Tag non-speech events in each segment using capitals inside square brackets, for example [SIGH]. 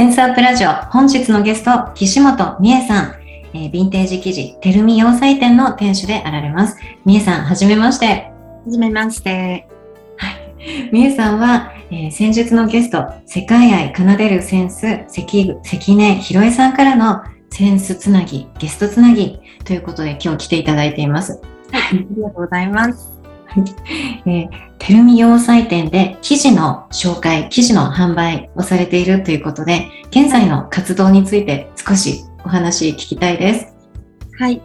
センスアップラジオ、本日のゲスト、岸本美恵さん、えー、ヴィンテージ生地、テルミ洋裁店の店主であられます。美恵さん、はじめまして。はじめまして。はい。美恵さんは、えー、先日のゲスト、世界愛奏でるセンス、関関根ひろえさんからのセンスつなぎ、ゲストつなぎということで今日来ていただいています。はい、ありがとうございます。[LAUGHS] えー、テルミ洋裁店で記事の紹介、記事の販売をされているということで、現在の活動について少しお話聞きたいです。はい。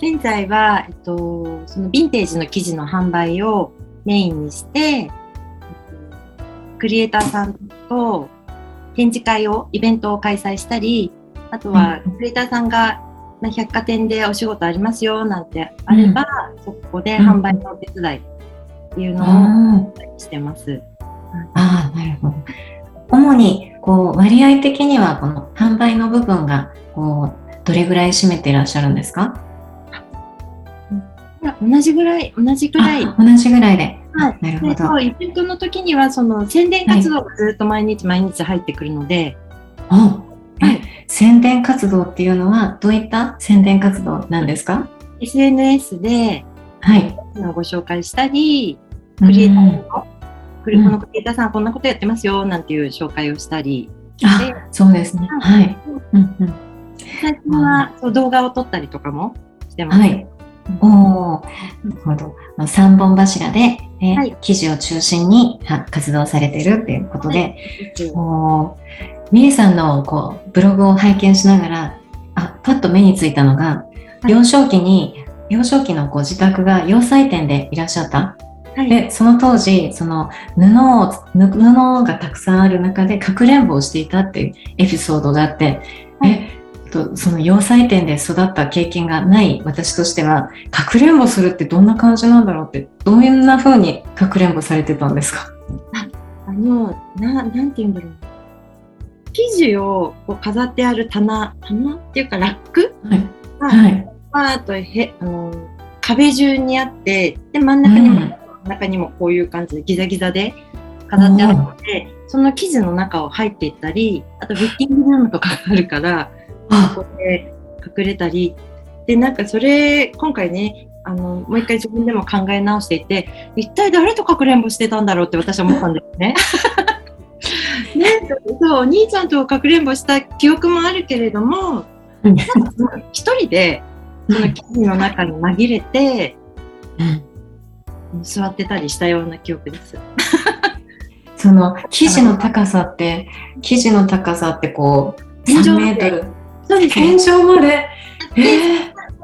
現在は、えっと、そのヴィンテージの記事の販売をメインにして、クリエイターさんと展示会を、イベントを開催したり、あとは、クリエイターさんがまあ、百貨店でお仕事ありますよなんてあれば、うん、そこで販売のお手伝いっていうのをしてます。ああ、なるほど。主にこう割合的にはこの販売の部分がこうどれぐらい占めていらっしゃるんですか？同じぐらい、同じぐらい。同じぐらいで。はい。なるほど。イベントの時には、その宣伝活動がずっと毎日毎日入ってくるので。はい、はい。宣伝活動っていうのはどういった宣伝活動なんですか ?SNS で、はい。ご紹介したり、クリエイターの、このクリエイターさんこんなことやってますよなんていう紹介をしたり。あ、そうですね。はい。うんうん、最近はそう動画を撮ったりとかもしてます。はい。おお、なるほど。三本柱で、えはい、記事を中心に活動されているっていうことで、はい、みえさんのこうブログを拝見しながら、あ、パッと目についたのが、はい、幼少期に、幼少期のご自宅が洋裁店でいらっしゃった。はい、で、その当時、その布を、布がたくさんある中でかくれんぼをしていたっていうエピソードがあって、はい、え、とその洋裁店で育った経験がない私としては、かくれんぼするってどんな感じなんだろうって、どんな風にかくれんぼされてたんですか？ああの、な、なんて言うんだろう。生地をこう飾ってある棚棚っていうかラックはい、はい、あとへあの壁中にあってで真ん中にも、うん、中にもこういう感じでギザギザで飾ってあるので、その生地の中を入っていったりあとフィッティングルームとかがあるからそこで隠れたりでなんかそれ今回ねあのもう一回自分でも考え直していて一体誰とかくれんぼしてたんだろうって私は思ったんですね。[LAUGHS] ね、そうお兄ちゃんとかくれんぼした記憶もあるけれども一人でその記事の中に紛れて、うん、座ってたりしたような記憶です。[LAUGHS] その生地の高さって生地の高さってこう3メートル。天井まで、え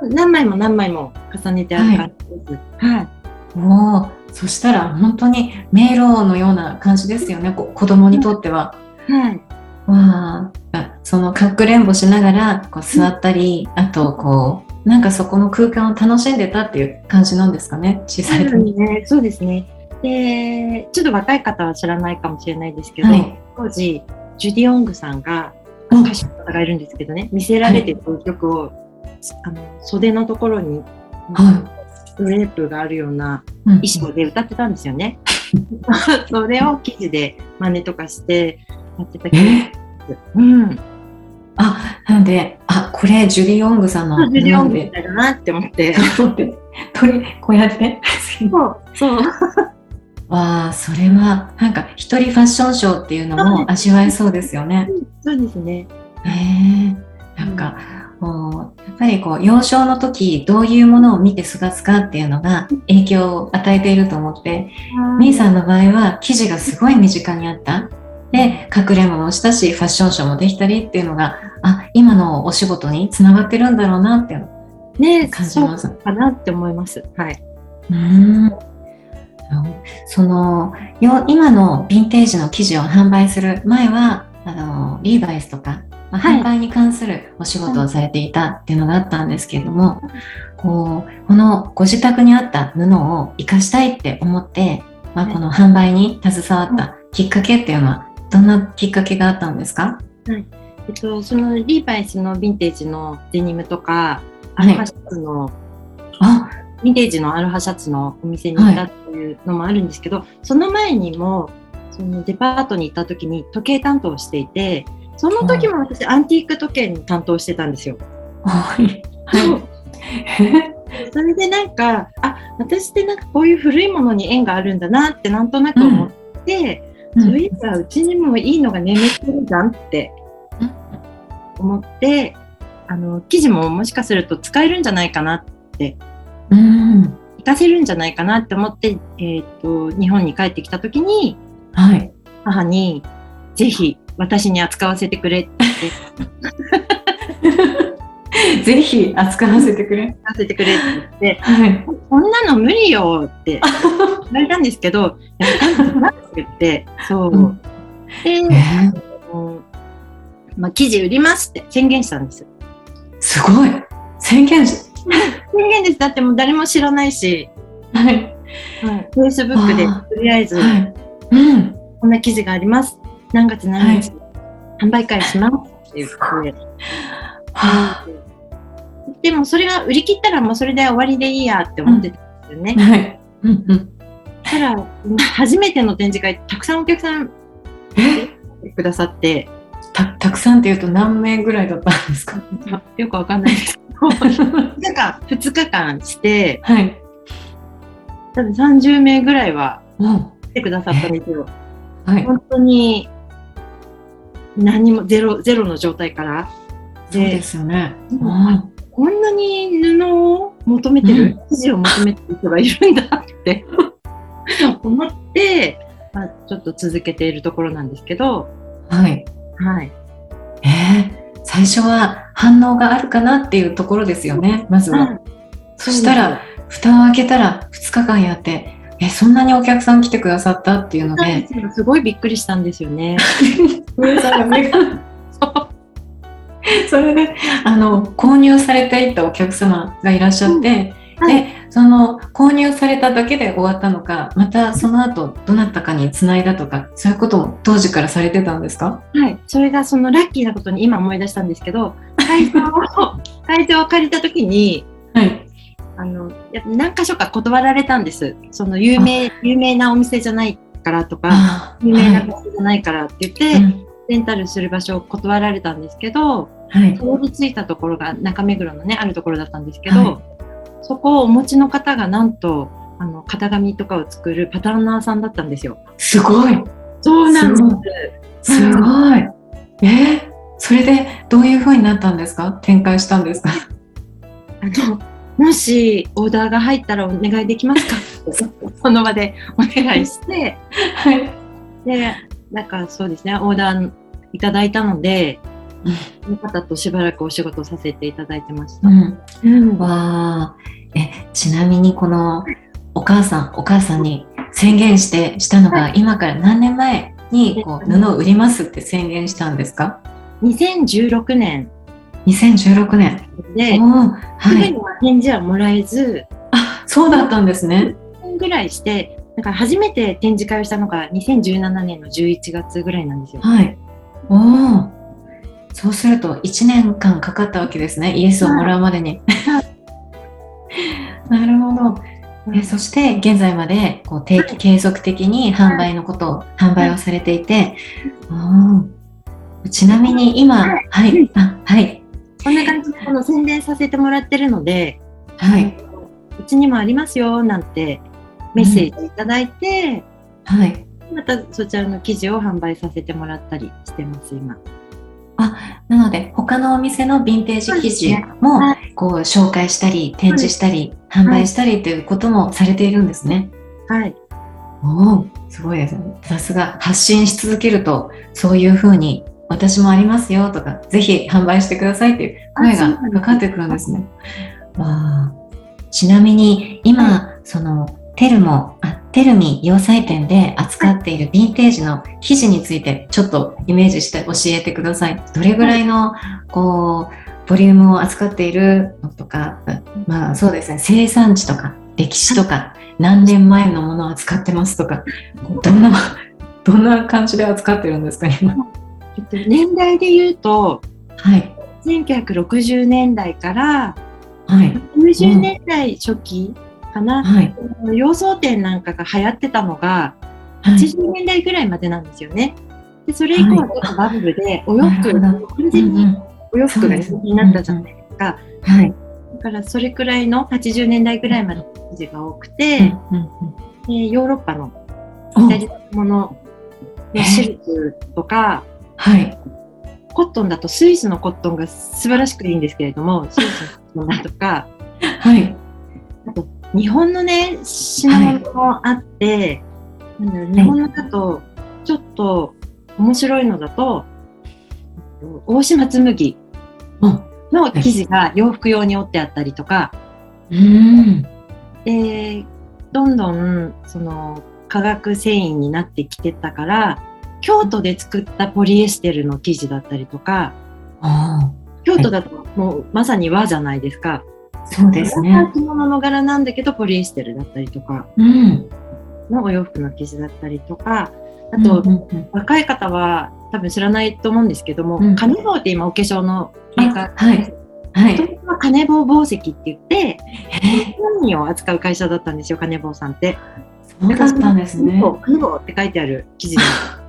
ー、何枚も何枚も重ねてある感じです。はい、はい、もうそしたら本当に迷路のような感じですよね。子供にとっては。はい、わあ。そのかくれんぼしながらこう座ったり、うん、あとこうなんかそこの空間を楽しんでたっていう感じなんですかね小さい時。に、ね、そうですね。でちょっと若い方は知らないかもしれないですけど、はい、当時ジュディ・オングさんが歌手の方がいるんですけどね「見せられて」という曲を、はい、あの袖のところに、はい、グレープがあるような衣装で歌ってたんですよね。[LAUGHS] それを記事で真似とかしてやってたけど、うん。あ、なので、あ、これジュリー・オングさんの。ジュリー・オングみたいだなって思って。鳥、こうやって。そう、そう。[LAUGHS] わあ、それは、なんか、一人ファッションショーっていうのも味わえそうですよね。そうですね。へえ。なんか、こうやっぱりこう幼少の時どういうものを見て育つかっていうのが影響を与えていると思って、みーさんの場合は生地がすごい身近にあった。で、隠れ物をしたし、ファッションショーもできたりっていうのが、あ、今のお仕事につながってるんだろうなってね感じます。かなって思います。はい。うんそのよ今のヴィンテージの生地を販売する前はあのリーバイスとか、まあはい。販売に関するお仕事をされていたっていうのがあったんですけれども、こうこのご自宅にあった布を生かしたいって思って、まあ、はい。この販売に携わったきっかけっていうのはどんなきっかけがあったんですか？えっと、そのリーバイスのヴィンテージのデニムとか、はい。アロハシャツの、あ。ヴィンテージのアロハシャツのお店に行ったっていうのもあるんですけど、その前にも、そのデパートに行った時に時計担当をしていて、その時も私アンティーク時計に担当してたんですよ。はい。それでなんか、あ、私ってなんかこういう古いものに縁があるんだなってなんとなく思って、そういえばうちにもいいのが眠ってるじゃんって思って、あの、生地ももしかすると使えるんじゃないかな、うん。活かせるんじゃないかなって思って、えっ、と、日本に帰ってきた時に、はい。母に、ぜひ私に扱わせてくれ。っ [LAUGHS] てぜひ扱わせてくれ。扱わせてくれって言って、はい。こんなの無理よって [LAUGHS] 言われたんですけど、いや、なんって言って、そう。うん。で、えーまあ、記事売りますって宣言したんですよ。すごい。宣言し。宣言です。だってもう誰も知らないし、はい。はい、Facebook であとりあえず、はい。うん。こんな記事があります。何月何日、販売会します。って言って、はでもそれが売り切ったらもうそれで終わりでいいやって思ってたんですよね。はい。うんうん。ただ、初めての展示会、たくさんお客さんえ来てくださって、たたくさんっていうと何名ぐらいだったんですか？よくわかんないです。けど、なんか2日間して、はい。多分30名ぐらいはうん。来てくださったんですよ。はい。本当に何もゼロゼロの状態から。そうですよね。ううん。んこんなに布を求めてうる、生地を求めてる人がいるんだって。[LAUGHS] 思って、まあ、ちょっと続けているところなんですけど、はい。はい。えー最初は反応があるかなっていうところですよねまずは。そしたら蓋を開けたら2日間やってえそんなにお客さん来てくださったっていうので。ですごいびっくりしたんですよね。[LAUGHS] 上さんが目がそれであの購入されていったお客様がいらっしゃって、はい。でその購入されただけで終わったのかまたその後どなたかにつないだとかそういうことも当時からされてたんですか？はい。それがそのラッキーなことに今思い出したんですけど、[LAUGHS] 会場を、会場を借りた時に、はい。あの、何箇所か断られたんです。その有名、有名なお店じゃないからとか、あ有名なは場所じゃないからって言って、い。うん。レンタルする場所を断られたんですけど、はい。たどり着いたところが中目黒のね、あるところだったんですけど、はい。そこをお持ちの方がなんと、あの、型紙とかを作るパターナーさんだったんですよ。すごい。そうなんです。す。すごい。えーそれでどういう風になったんですか？展開したんですか？[LAUGHS] あの、もしオーダーが入ったらお願いできますか？[LAUGHS] その場でお願いして、はい。で、なんかそうですね、オーダーいただいたので、その方としばらくお仕事させていただいてました。うん。うん。わあ、え、ちなみにこのお母さん、お母さんに宣言してしたのが今から何年前にこう布を売りますって宣言したんですか？2016年 ?2016 年。で、はい。には返事はもらえず、あ、そうだったんですね。1年ぐらいして、だから初めて展示会をしたのが2017年の11月ぐらいなんですよ。はい。おお。そうすると1年間かかったわけですね。イエスをもらうまでに。[LAUGHS] なるほど。えそして現在までこう定期継続的に販売のことを販売をされていて、うんちなみに今、ははいい、あはい、こんな感じでこの宣伝させてもらってるので、はい、うちにもありますよなんてメッセージいただいて、はい。またそちらの記事を販売させてもらったりしてます、今。あ、なので、他のお店のヴィンテージ生地も、はこう、紹介したり、展示したり、販売したりということもされているんですね。はい。おお、すごいですね。さすが、発信し続けると、そういうふうに、私もありますよとか、ぜひ販売してくださいっていう声がかかってくるんですね。わあ。ちなみに、今、その、テルモ、あ、テルミ洋裁店で扱っているヴィンテージの生地について、ちょっとイメージして教えてください。どれぐらいの、こう、ボリュームを扱っているのとか、まあそうですね、生産地とか、歴史とか、何年前のものを扱ってますとか、どんな、どんな感じで扱ってるんですか、今？えっと年代で言うと、はい。1960年代からはい。90年代初期かな、はい。洋装店なんかが流行ってたのがはい。80年代ぐらいまでなんですよね。でそれ以降はちょっとバブルでお洋服、なるほ完全にお洋服が人気になったじゃないですか。はい。だからそれくらいの80年代ぐらいまでの生地が多くうんて、うんヨーロッパのおイタリアもののシルクとか、はい。コットンだとスイスのコットンが素晴らしくいいんですけれども、スイスのコットンだとか、はい。日本のね、品物もあって、なんだろう日本のだと、ちょっと面白いのだと、大島紬うんの生地が洋服用に折ってあったりとか、うん。で、どんどんその化学繊維になってきてたから、京都で作ったポリエステルの生地だったりとか、あ京都だともうまさに和じゃないですか。あ、そうですね。着物の柄なんだけどポリエステルだったりとかうん。のお洋服の生地だったりとかあと、うんうんうん若い方は多分知らないと思うんですけども、うんカネボウって今お化粧のメーカーあはいはい。はカネボウ紡績って言ってえ何を扱う会社だったんですよカネボウさんって。ー、そうだったんですね。カネボウって書いてある生地です。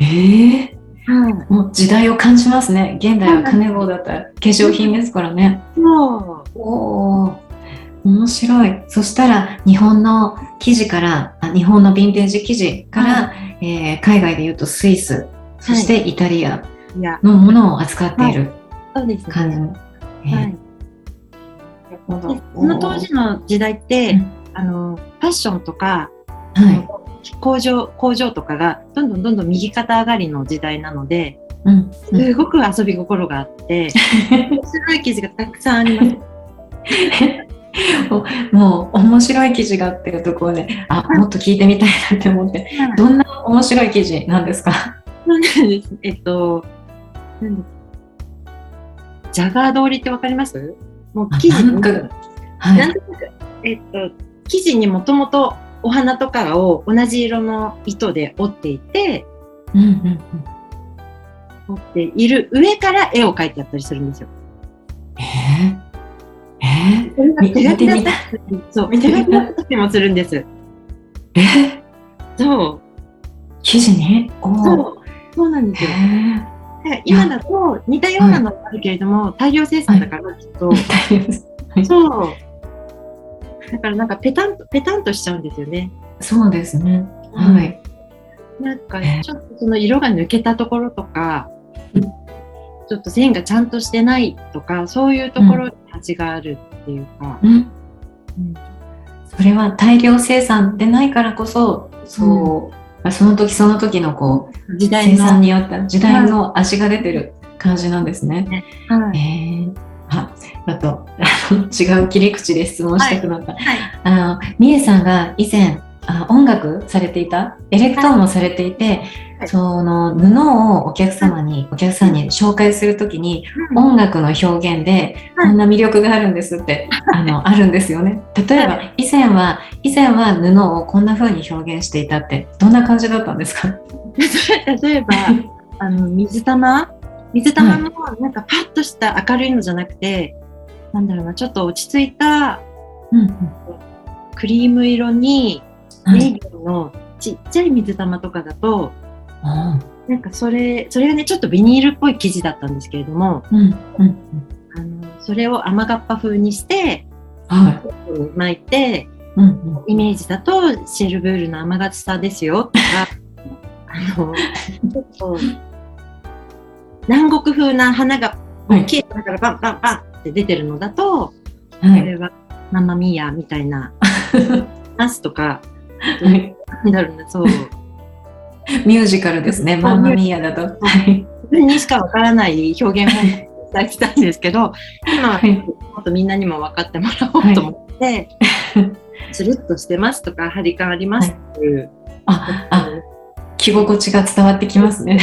ええはいもう時代を感じますね。現代は金棒だったら化粧品ですからね。そうおお、面白い。そしたら日本の生地から、あ日本のヴィンテージ生地から、えー海外で言うとスイス、そしてイタリアのものを扱っている感じ。ね。えーはいなるほどでその当時の時代って、うんあのファッションとかはい。工場工場とかがどんどんどんどん右肩上がりの時代なのでうん。うんすごく遊び心があって、面白い生地がたくさんあります。[LAUGHS] もう面白い記事があってるところで、あ、もっと聞いてみたいなって思って、どんな面白い記事なんですか？えっと、なんだジャガー通りってわかります？もうあ生地に、なんかはい。えっと、生地にもともとお花とかを同じ色の糸で折っていて、うんうんうん。折っている上から絵を描いてあったりするんですよ。えー、えそれがみ手書きだったそう、手書きだったりもするんです。ー、えー、そう、記事に？おー。そう、そうなんですよ。えだから今だと似たようなのがあるけれども、大量生産だからきっと、[LAUGHS] そう。だからなんかペタンと、ペタンとしちゃうんですよね。そうですね。はい。なんかねちょっとその色が抜けたところとかうん、ちょっと線がちゃんとしてないとか、そういうところに味があるっていうか、うん。うんそれは大量生産でないからこそ、そう、まあその時その時のこう、時代生産の。によった時代の味が出てる感じなんですね。はいえー、あ、あと、違う切り口で質問したくなった。はい。あの、みえさんが以前、あ音楽されていた？エレクトーンもされていて、はい。その布をお客様に、お客さんに紹介するときに、音楽の表現ではいこんな魅力があるんですって、あの、[LAUGHS] あるんですよね。例えば、は以前は、以前は布をこんな風に表現していたって、どんな感じだったんですか？[LAUGHS] 例えば、[LAUGHS] あの、水玉？水玉のなんかパッとした明るいのじゃなくて、なんだろうな、ちょっと落ち着いたうんうん。クリーム色に、はいネイビーのちっちゃい水玉とかだと、あなんかそれ、それがね、ちょっとビニールっぽい生地だったんですけれども、ーうんうんうん。あの、それを雨がっぱ風にして、はい。巻いて、うんうん。イメージだとシェルブールの雨がさですよとか、[LAUGHS] あの、ちょっと、南国風な花がはい大きい花からバンバンバンって出てるのだと、はこい。れはママミーヤみたいな、[LAUGHS] ナスとか、はいなんだろうな、そう。ミュージカルですね。マンマミーヤだと。にしかわからない表現を伝えてたんですけど、今ははいもっとみんなにも分かってもらおうと思って、つるっとしてますとか、張り感ありますっていう、あ、あ、着心地が伝わってきますね。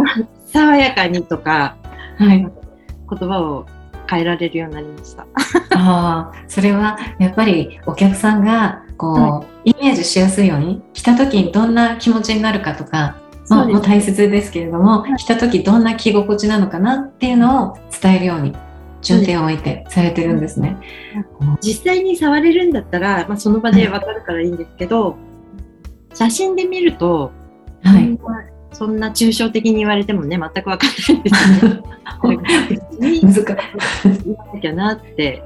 [LAUGHS] 爽やかにとか、はい。言葉を変えられるようになりました。ああ、それはやっぱりお客さんがこう、はイメージしやすいように着た時にどんな気持ちになるかとか、もう大切ですけれども、はい着た時どんな着心地なのかなっていうのを伝えるように重点を置いてされてるんですね。実際に触れるんだったら、まあ、その場で分かるからいいんですけど、写真で見ると、はい。そんな抽象的に言われてもね、全く分かんないですよね。に [LAUGHS] 難しい。言わなきゃなって、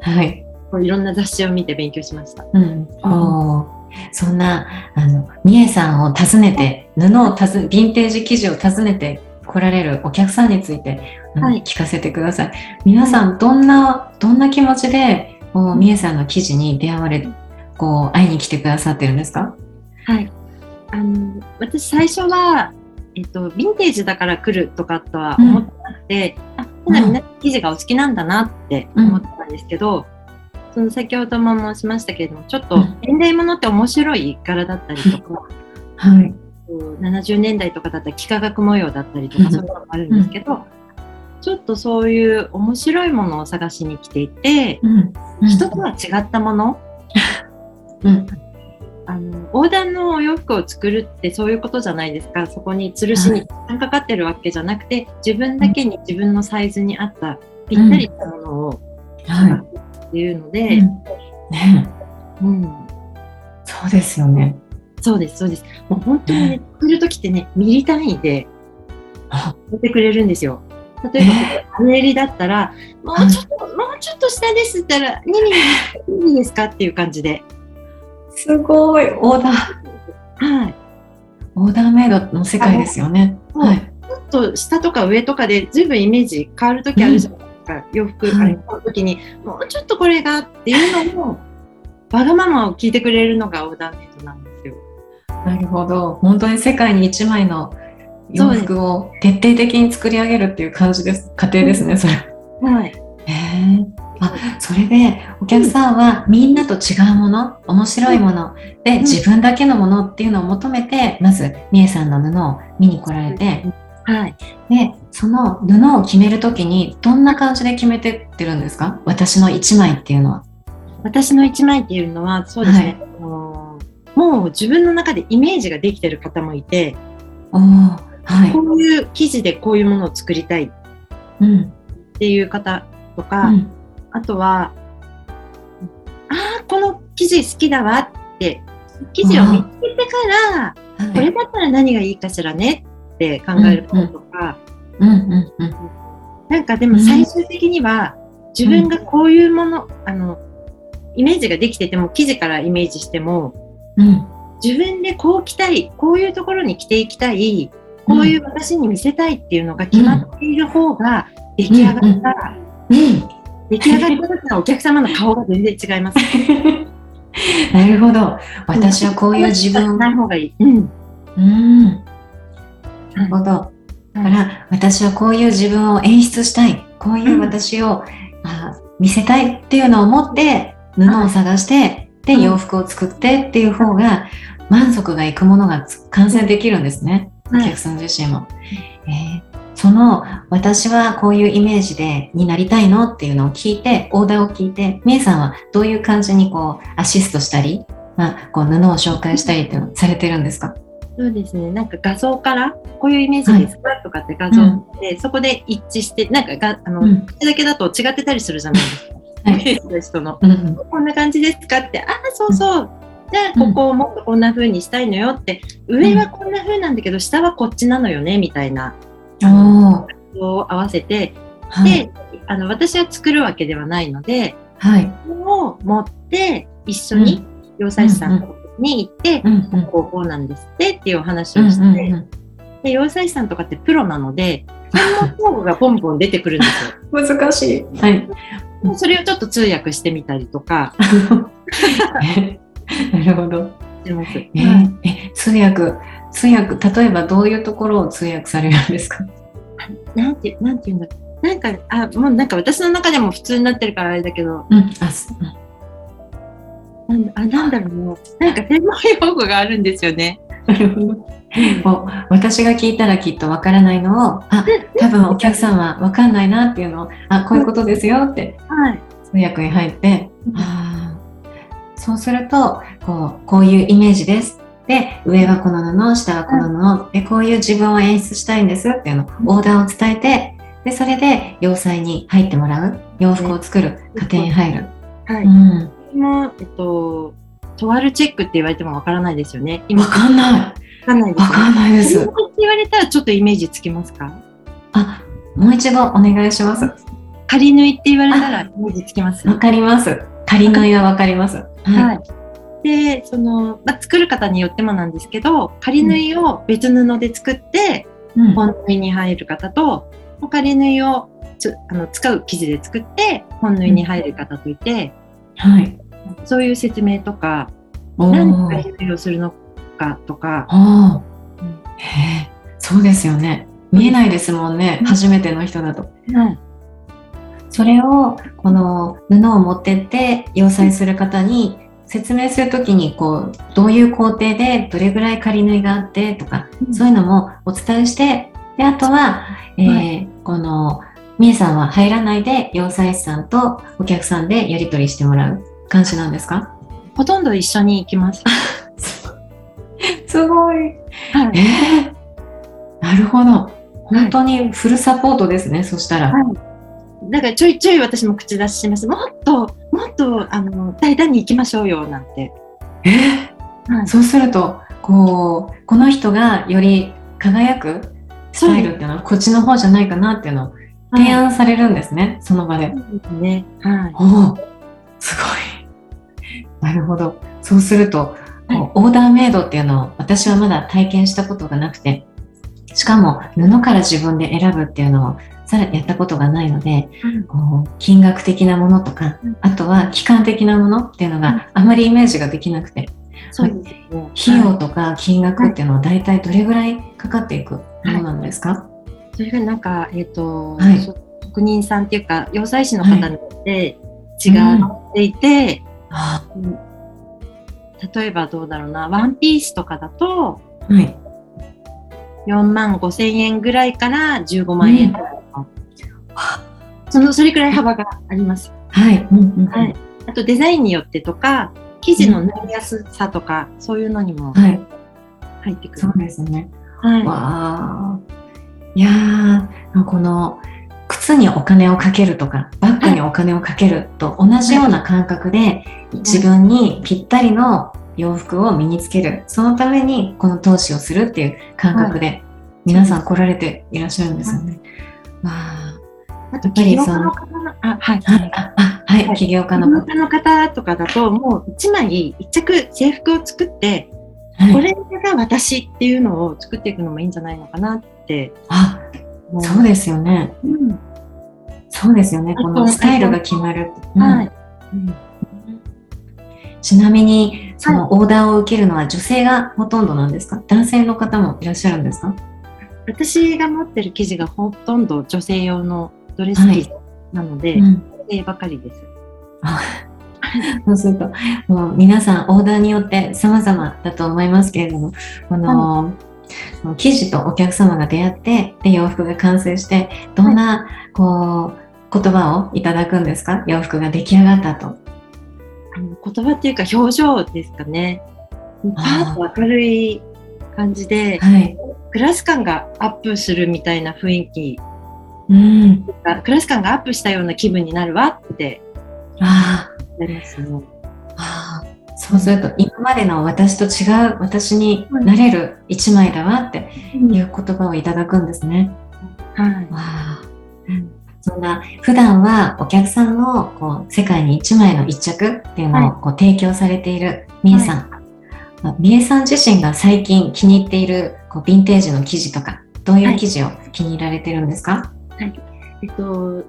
はい。こういろんな雑誌を見て勉強しました。うん。おーそんな、あの、みえさんを訪ねて、布をたず、ヴィンテージ生地を訪ねて来られるお客さんについて、はい聞かせてください。皆さん、どんな、どんな気持ちで、こうみえさんの記事に出会われ、こう、会いに来てくださってるんですか？はい。あの、私最初は、えっと、ヴィンテージだから来るとかとは思ってなくて、あ、ただみんな生地がお好きなんだなって思ってたんですけど、その先ほども申しましたけれども、ちょっとうん現代物って面白い柄だったりとか、[LAUGHS] はい。こう70年代とかだったら幾何学模様だったりとか、うんそういうのもあるんですけど、ちょっとそういう面白いものを探しに来ていて、うん。人とは違ったもの、うん。あのオーダーのお洋服を作るってそういうことじゃないですか。そこに吊るしにかかってるわけじゃなくて自分だけに自分のサイズに合ったぴったりしたものをはい。っていうので、うん。ね。うん。そうですよね。そうですそうです。もう本当にね作る時ってねミリ単位であ。やってくれるんですよ。例えば、羽襟だったら、もうちょっと、もうちょっと下ですったら、2ミリ、2ミリですかっていう感じで。すごい。オーダー、はい。オーダーメイドの世界ですよね。はい。ちょっと下とか上とかでずいぶんイメージ変わるときあるじゃないですか。洋服、はいあれ買うときに、もうちょっとこれがっていうのも、わがままを聞いてくれるのがオーダーメイドなんですよ。なるほど。本当に世界に一枚の洋服を徹底的に作り上げるっていう感じです。過程ですね、それ。はい。へえ。あ、それでお客さんはみんなと違うもの、面白いものでん自分だけのものっていうのを求めて、まずみえさんの布を見に来られて、はい。で、その布を決めるときにどんな感じで決めてってるんですか？私の一枚っていうのは。私の一枚っていうのは、そうですね。あのもう自分の中でイメージができてる方もいて、はい。こういう生地でこういうものを作りたいっうん。ていう方とか、うんあとは、ああ、この生地好きだわって、生地を見つけてから、はいこれだったら何がいいかしらねって考えることとか、うんうんうん。なんかでも最終的には、自分がこういうもの、あの、イメージができてても、生地からイメージしても、うん。自分でこう着たい、こういうところに着ていきたい、こういう私に見せたいっていうのが決まっている方が、出来上がったら、うん。出来上がった時のお客様の顔が全然違います。[LAUGHS] なるほど。私はこういう自分を。ない方がいい。うん。うん。なるほど。だから私はこういう自分を演出したい。こういう私を、あ見せたいっていうのを持って布を探して、で、うん洋服を作ってっていう方が満足がいくものが完成できるんですね。おはい客さん自身も。えーその私はこういうイメージでになりたいのっていうのを聞いて、オーダーを聞いて、みえさんはどういう感じにこうアシストしたり、まあ、こう布を紹介したりっていうのをされてるんですか？そうですね。なんか画像から、こういうイメージですか、とかって画像で、そこで一致して、なんかが、あの、うん口だけだと違ってたりするじゃないですか。はい人の。うんこんな感じですか？って、ああ、そうそう。じゃあ、ここをもっとこんな風にしたいのよって、上はこんな風なんだけど、下はこっちなのよね、みたいな。を合わせて、はい。で、あの、私は作るわけではないので、はい。それを持って、一緒に洋裁師さんに行って、うんうんこうこうなんですってっていうお話うんをして、うんうんで洋裁師さんとかってプロなので、専門用語がポンポン出てくるんですよ。[LAUGHS] 難しい。はい。それをちょっと通訳してみたりとか。[LAUGHS] なるほど。えー、え通訳通訳例えばどういうところを通訳されるんですか？なんてなんて言うんだ？なんかあもうなんか私の中でも普通になってるからあれだけど、うん、あなんあなんだろうな。なんか専門用語があるんですよね。なるほど。私が聞いたらきっとわからないのを、あ、多分お客さんはわかんないなっていうのを、あ、こういうことですよって、はい、通訳に入って、あそうすると、こう、こういうイメージです。で、上はこの布、下はこの布、で、こういう自分を演出したいんですっていうのを、オーダーを伝えて、で、それで洋裁に入ってもらう、洋服を作る、家庭に入る。はい。うん。今、えっと、とあるチェックって言われてもわからないですよね。わかんない。わかんないです、わかんないです。って言われたらちょっとイメージつきますか？あ、もう一度お願いします。仮縫いって言われたらイメージつきます？わかります。仮縫いはわかります。はい。で、その、まあ、作る方によってもなんですけど、仮縫いを別布で作って、本縫いに入る方と、仮縫いをつあの使う生地で作って本縫いに入る方といて、はい、そういう説明とか何回縫いをするのかとか、うん、へそうですよね。見えないですもんね、うん、初めての人だと。うんそれをこの布を持ってって洋裁する方に説明するときにこうどういう工程でどれぐらい仮縫いがあってとか、そういうのもお伝えしてであとは、えーはい、このみえさんは入らないで洋裁師さんとお客さんでやり取りしてもらう感じなんですか？ほとんど一緒に行きます。[LAUGHS] すごい。はい、えー、なるほど。本当にフルサポートですね、はい、そしたら。はいだからちょいちょい私も口出しします。もっと、もっと、あの、大胆に行きましょうよ、なんて。え？ー、はい、そうすると、こう、この人がより輝くスタイルっていうのは、こっちの方じゃないかなっていうのを提案されるんですね、はい、その場で。ね。はい。おすごい。なるほど。そうすると、はい、オーダーメイドっていうのを私はまだ体験したことがなくて、しかも布から自分で選ぶっていうのをさらやったことがないので、うん、こう金額的なものとか、うん、あとは期間的なものっていうのがあまりイメージができなくて、そうですね、費用とか金額っていうのは大体どれぐらいかかっていくものなんですか、はい、それがなんか、えっ、ー、と、はい、職人さんっていうか洋裁師の方によって違っていて、うん、例えばどうだろうなワンピースとかだと、はい、4万5千円ぐらいから15万円。とか、うん、[LAUGHS] そのそれくらい幅があります。はい、はい、あとデザインによってとか生地の縫いやすさとか、そういうのにも入ってくる。そうですね。はい。わあ。いやこの靴にお金をかけるとかバッグにお金をかけると同じような感覚で自分にぴったりの洋服を身につけるそのためにこの投資をするっていう感覚で皆さん来られていらっしゃるんですよね。わあ。あと起業家の方あ、はい。あ、はい。起業家の方。の方とかだと、もう一枚、一着制服を作って、はい、これが私っていうのを作っていくのもいいんじゃないのかなって。あ、そうですよね。うん、そうですよね。このスタイルが決まる。はい。うんちなみに、そのオーダーを受けるのは女性がほとんどなんですか？男性の方もいらっしゃるんですか？私が持ってる生地がほとんど女性用のドレス生地なので、はいうん、ばかりです。そうすると、もう皆さんオーダーによって様々だと思いますけれども、この、生地とお客様が出会って、で、洋服が完成して、どんな、こう、言葉をいただくんですか？洋服が出来上がったと。あの言葉っていうか表情ですかね。パーッと明るい感じで、はい、クラス感がアップするみたいな雰囲気、うん、クラス感がアップしたような気分になるわって。あなりますね。あそうすると今までの私と違う私になれる一枚だわっていう言葉をいただくんですね。はい、わそんな普段はお客さんのこう世界に一枚の一着っていうのをこう提供されているみえさん、はい、みえさん自身が最近気に入っているこうヴィンテージの生地とかどういう記事を気に入られてるんですか、はい、えっと、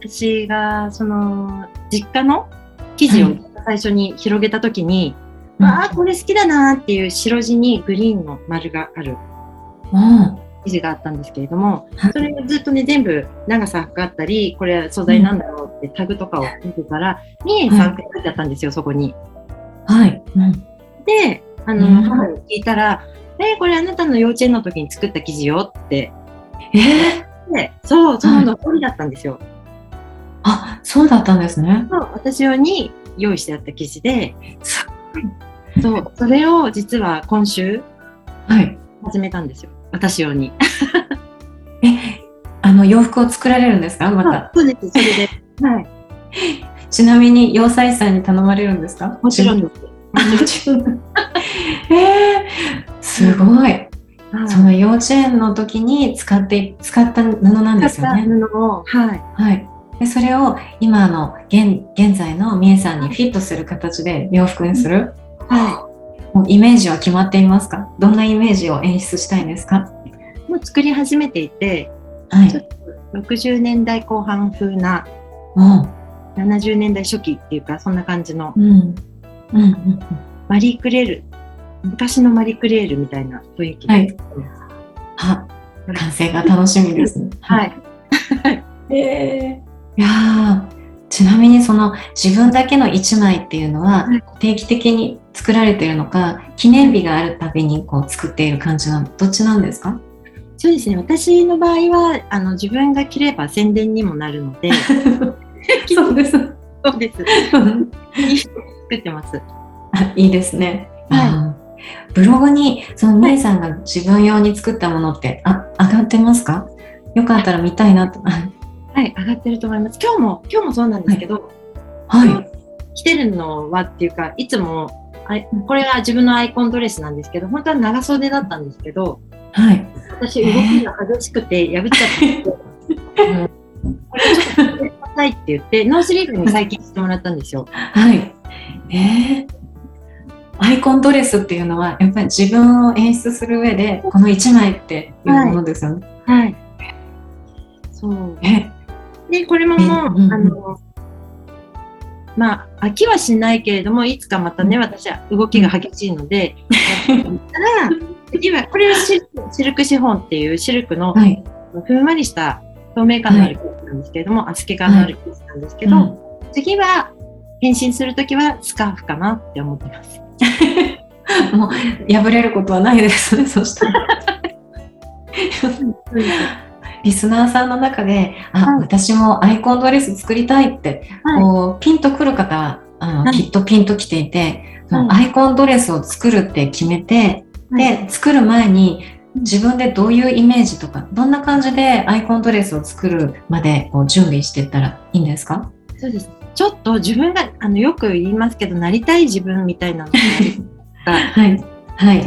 私がその実家の記事を最初に広げたときに、はい、ああ、これ好きだなっていう白地にグリーンの丸がある記事があったんですけれども、それをずっとね、全部長さ測ったり、これ素材なんだろうってタグとかを見てたら、2円3回書いてあったんですよ、そこに。はい。うん、で、あの、母に聞いたら、えー、これあなたの幼稚園の時に作った記事よって。えー、でそう、その通りだったんですよ。あ、そうだったんですね。そう、私用に用意してあった記事で、そう、それを実は今週、はい。始めたんですよ。私用に。え、あの洋服を作られるんですか？また。そうです、それで。はい。ちなみに洋裁さんに頼まれるんですか？もちろんです。[LAUGHS] [LAUGHS] えー、すごい。その幼稚園の時に使って使った布なんですよね。布を、はい。はい。でそれを今の現現在のみえさんにフィットする形で洋服にする、はい、もうイメージは決まっていますか？どんなイメージを演出したいんですか？もう作り始めていて、はい、ちょっと60年代後半風な、うん、70年代初期っていうかそんな感じの、うん。うんうん、マリー・クレール昔のマリー・クレールみたいな雰囲気で、はい、あ完成が楽しみですね。[LAUGHS] はい。えー。いやちなみにその自分だけの1枚っていうのは定期的に作られているのか記念日があるたびにこう作っている感じなどっちなんですか？そうですね。私の場合はあの自分が着れば宣伝にもなるので。[LAUGHS] そうです。そうです。作ってます。あいいですね、はい、ブログにそのメイさんが自分用に作ったものってあ上がってますか？よかったら見たいなとはい、上がってると思います。今日も、今日もそうなんですけど、はい。はい、着てるのはっていうか、いつも、あこれが自分のアイコンドレスなんですけど、本当は長袖だったんですけど、はい。私、動きが激しくて破っちゃって、えー、これちょっとくださいって言って、ノースリーブに最近してもらったんですよ。はい。えー、アイコンドレスっていうのは、やっぱり自分を演出する上で、この1枚っていうものですよね。はい。はい、そう。え？で、これももう、うんうん、あの、まあ、飽きはしないけれども、いつかまたね、私は動きが激しいので、[LAUGHS] たら、次は、これはシルクシフォンっていうシルクの、ふんわりした透明感のある生地なんですけれども、透け感のある生地なんですけど、はいうん、次は、変身するときはスカーフかなって思ってます。[LAUGHS] もう、破れることはないです。ね、[LAUGHS] そしたら。リスナーさんの中で、あ、はい、私もアイコンドレス作りたいって、はい、こうピンとくる方はあの、はい、きっとピンときていて、アイコンドレスを作るって決めて、で、作る前に自分でどういうイメージとか、どんな感じでアイコンドレスを作るまでこう準備していったらいいんですか？そうです。ちょっと自分があのよく言いますけど、なりたい自分みたいなのが [LAUGHS] はい。はい。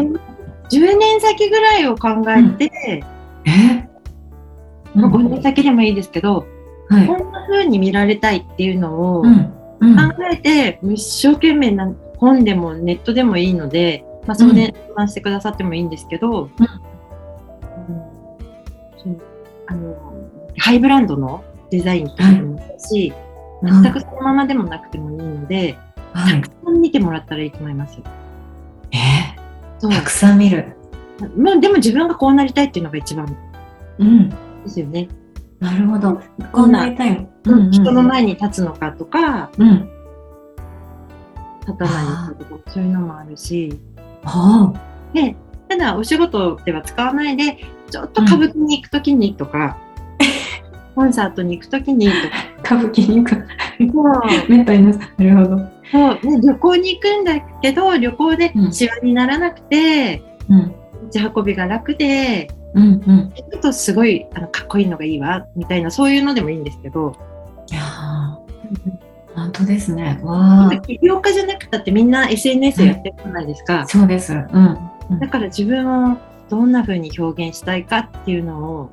10年先ぐらいを考えて、うん、え？まあ、5年先でもいいですけど、はい、こんな風に見られたいっていうのを考えて、うん、一生懸命な本でもネットでもいいので、まあ、それで話してくださってもいいんですけど、うん。あのハイブランドのデザインとかもだし、はい、全くそのままでもなくてもいいので、はい、たくさん見てもらったらいいと思います。え？ー、たくさん見る。まあ、でも自分がこうなりたいっていうのが一番。うん、ですよね。なるほど。こんな、うんうん、人の前に立つのかとか、うん、立たないのかとか、そういうのもあるし。あで、ただお仕事では使わないで、ちょっと歌舞伎に行くときにとか、コンサートに行くときに。[LAUGHS] 歌舞伎に行く。めったに [LAUGHS] なるほど。そう、ね、旅行に行くんだけど、旅行でシワにならなくて、うん、持ち運びが楽で、うんうん、ちょっとすごいあのかっこいいのがいいわみたいなそういうのでもいいんですけど。いや本当ですね。わ起業家じゃなくたってみんな SNS やってるじゃないですか、そうです、うん、うん、だから自分をどんな風に表現したいかっていうのを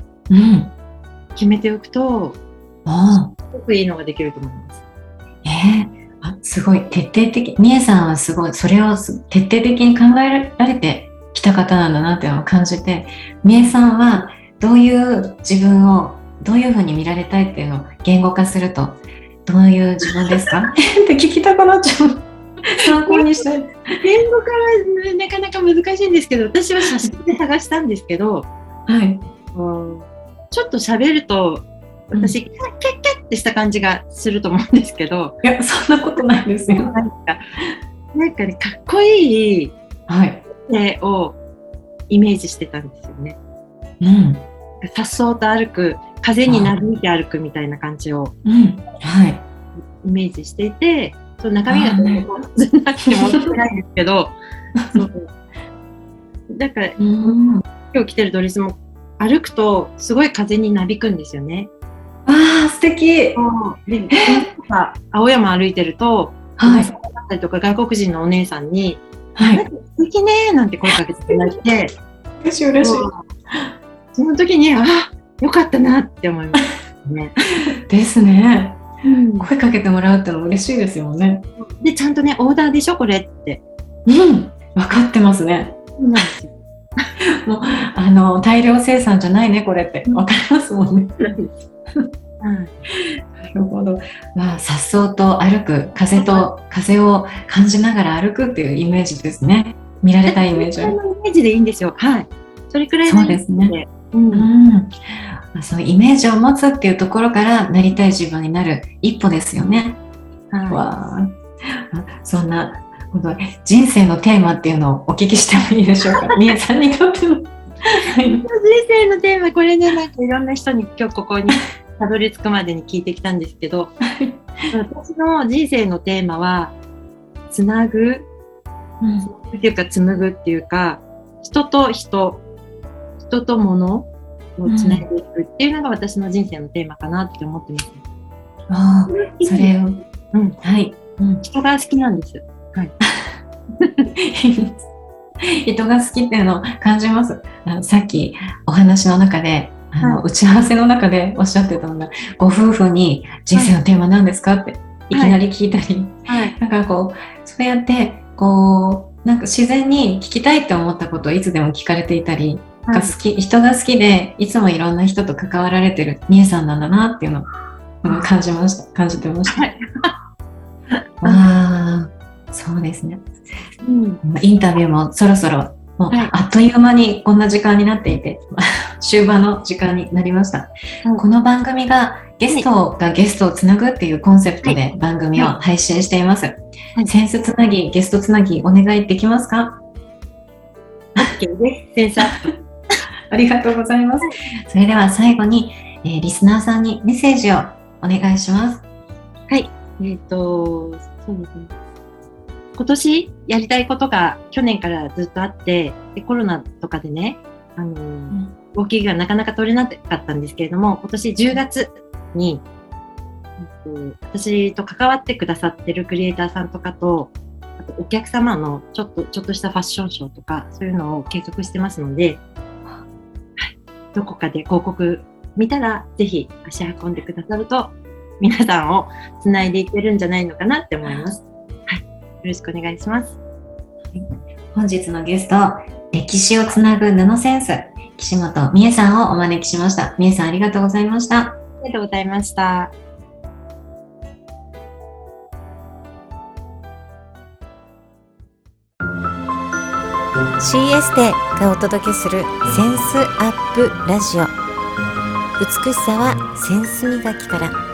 決めておくと、うん、すごくいいのができると思います。えーあすごい徹底的。みえさんはすごい、それを徹底的に考えられてきた方なんだなっていうのを感じて、みえさんはどういう自分をどういうふうに見られたいっていうのを言語化すると、どういう自分ですか？[LAUGHS] って聞きたくなっちゃう。参考にしたい。言語化はなかなか難しいんですけど、私は写真で探したんですけど、はい。ちょっと喋ると、私、うん、キャッキャッキャッってした感じがすると思うんですけど。いや、そんなことないですよ。なんか、なんかね、かっこいい、はい。をイメージしてたんですよね。うん。さっそうと歩く、風になびいて歩くみたいな感じを、うん、はい。イメージしていて、その中身がどうなくてもってないんですけど、[LAUGHS] そうだから、うん、今日着てるドレスも歩くとすごい風になびくんですよね。ああ、素敵で、青山歩いてると、はい。だったりとか外国人のお姉さんに、はい。素敵ねなんて声かけていただいて、嬉しい嬉しい。その時に、あよかったなって思いますね。[LAUGHS] ですね。うん、声かけてもらうってのも嬉しいですよね。で、ちゃんとね、オーダーでしょ、これって。うん、分かってますね。そうなんですよ。もうあの大量生産じゃないねこれって分かりますもんね。なるほど。まあ、さっそうと歩く、風と、風を感じながら歩くっていうイメージですね。見られたいイメージ。イメージでいいんですよ。はい。それくらいそうですね。うん、うんそうイメージを持つっていうところからなりたい自分になる一歩ですよね。はい、わそんな人生のテーマっていうのをお聞きしてもいいでしょうか？[LAUGHS] みえさんにとっても。人生のテーマこれねなんかいろんな人に今日ここにたどり着くまでに聞いてきたんですけど私の人生のテーマはつなぐ、うん、っていうか紡ぐっていうか人と人人と物をつないでいくっていうのが私の人生のテーマかなって思ってます。ああ、それを、うん、はい、うん、人が好きなんです。はい。[LAUGHS] 人が好きっていうのを感じます。さっきお話の中で、あの、はい、打ち合わせの中でおっしゃってたのが、ご夫婦に人生のテーマ何ですかっていきなり聞いたり、はい、なんかこう、そうやって、こう、なんか自然に聞きたいって思ったことをいつでも聞かれていたり、が好き、人が好きで、いつもいろんな人と関わられてるみえさんなんだなっていうのを、感じました。感じてました。はい、ああ、そうですね。うん、インタビューもそろそろ、もうあっという間にこんな時間になっていて、[LAUGHS] 終盤の時間になりました。この番組がゲストがゲストをつなぐっていうコンセプトで番組を配信しています。センスつなぎ、ゲストつなぎお願いできますか ?OK です。[LAUGHS] ありがとうございます。それでは最後に、えー、リスナーさんにメッセージをお願いします。はい。えっ、ー、と、そうですね。今年やりたいことが去年からずっとあって、でコロナとかでね、あの、うん、動きがなかなか取れなかったんですけれども、今年10月に、私と関わってくださってるクリエイターさんとかと、あとお客様のちょっと、ちょっとしたファッションショーとか、そういうのを計画してますので、どこかで広告見たら、ぜひ足運んでくださると、皆さんをつないでいけるんじゃないのかなって思います。はい。よろしくお願いします。本日のゲスト、歴史をつなぐ布センス、岸本美恵さんをお招きしました。美恵さんありがとうございました。ありがとうございました。CS でがお届けするセンスアップラジオ美しさはセンス磨きから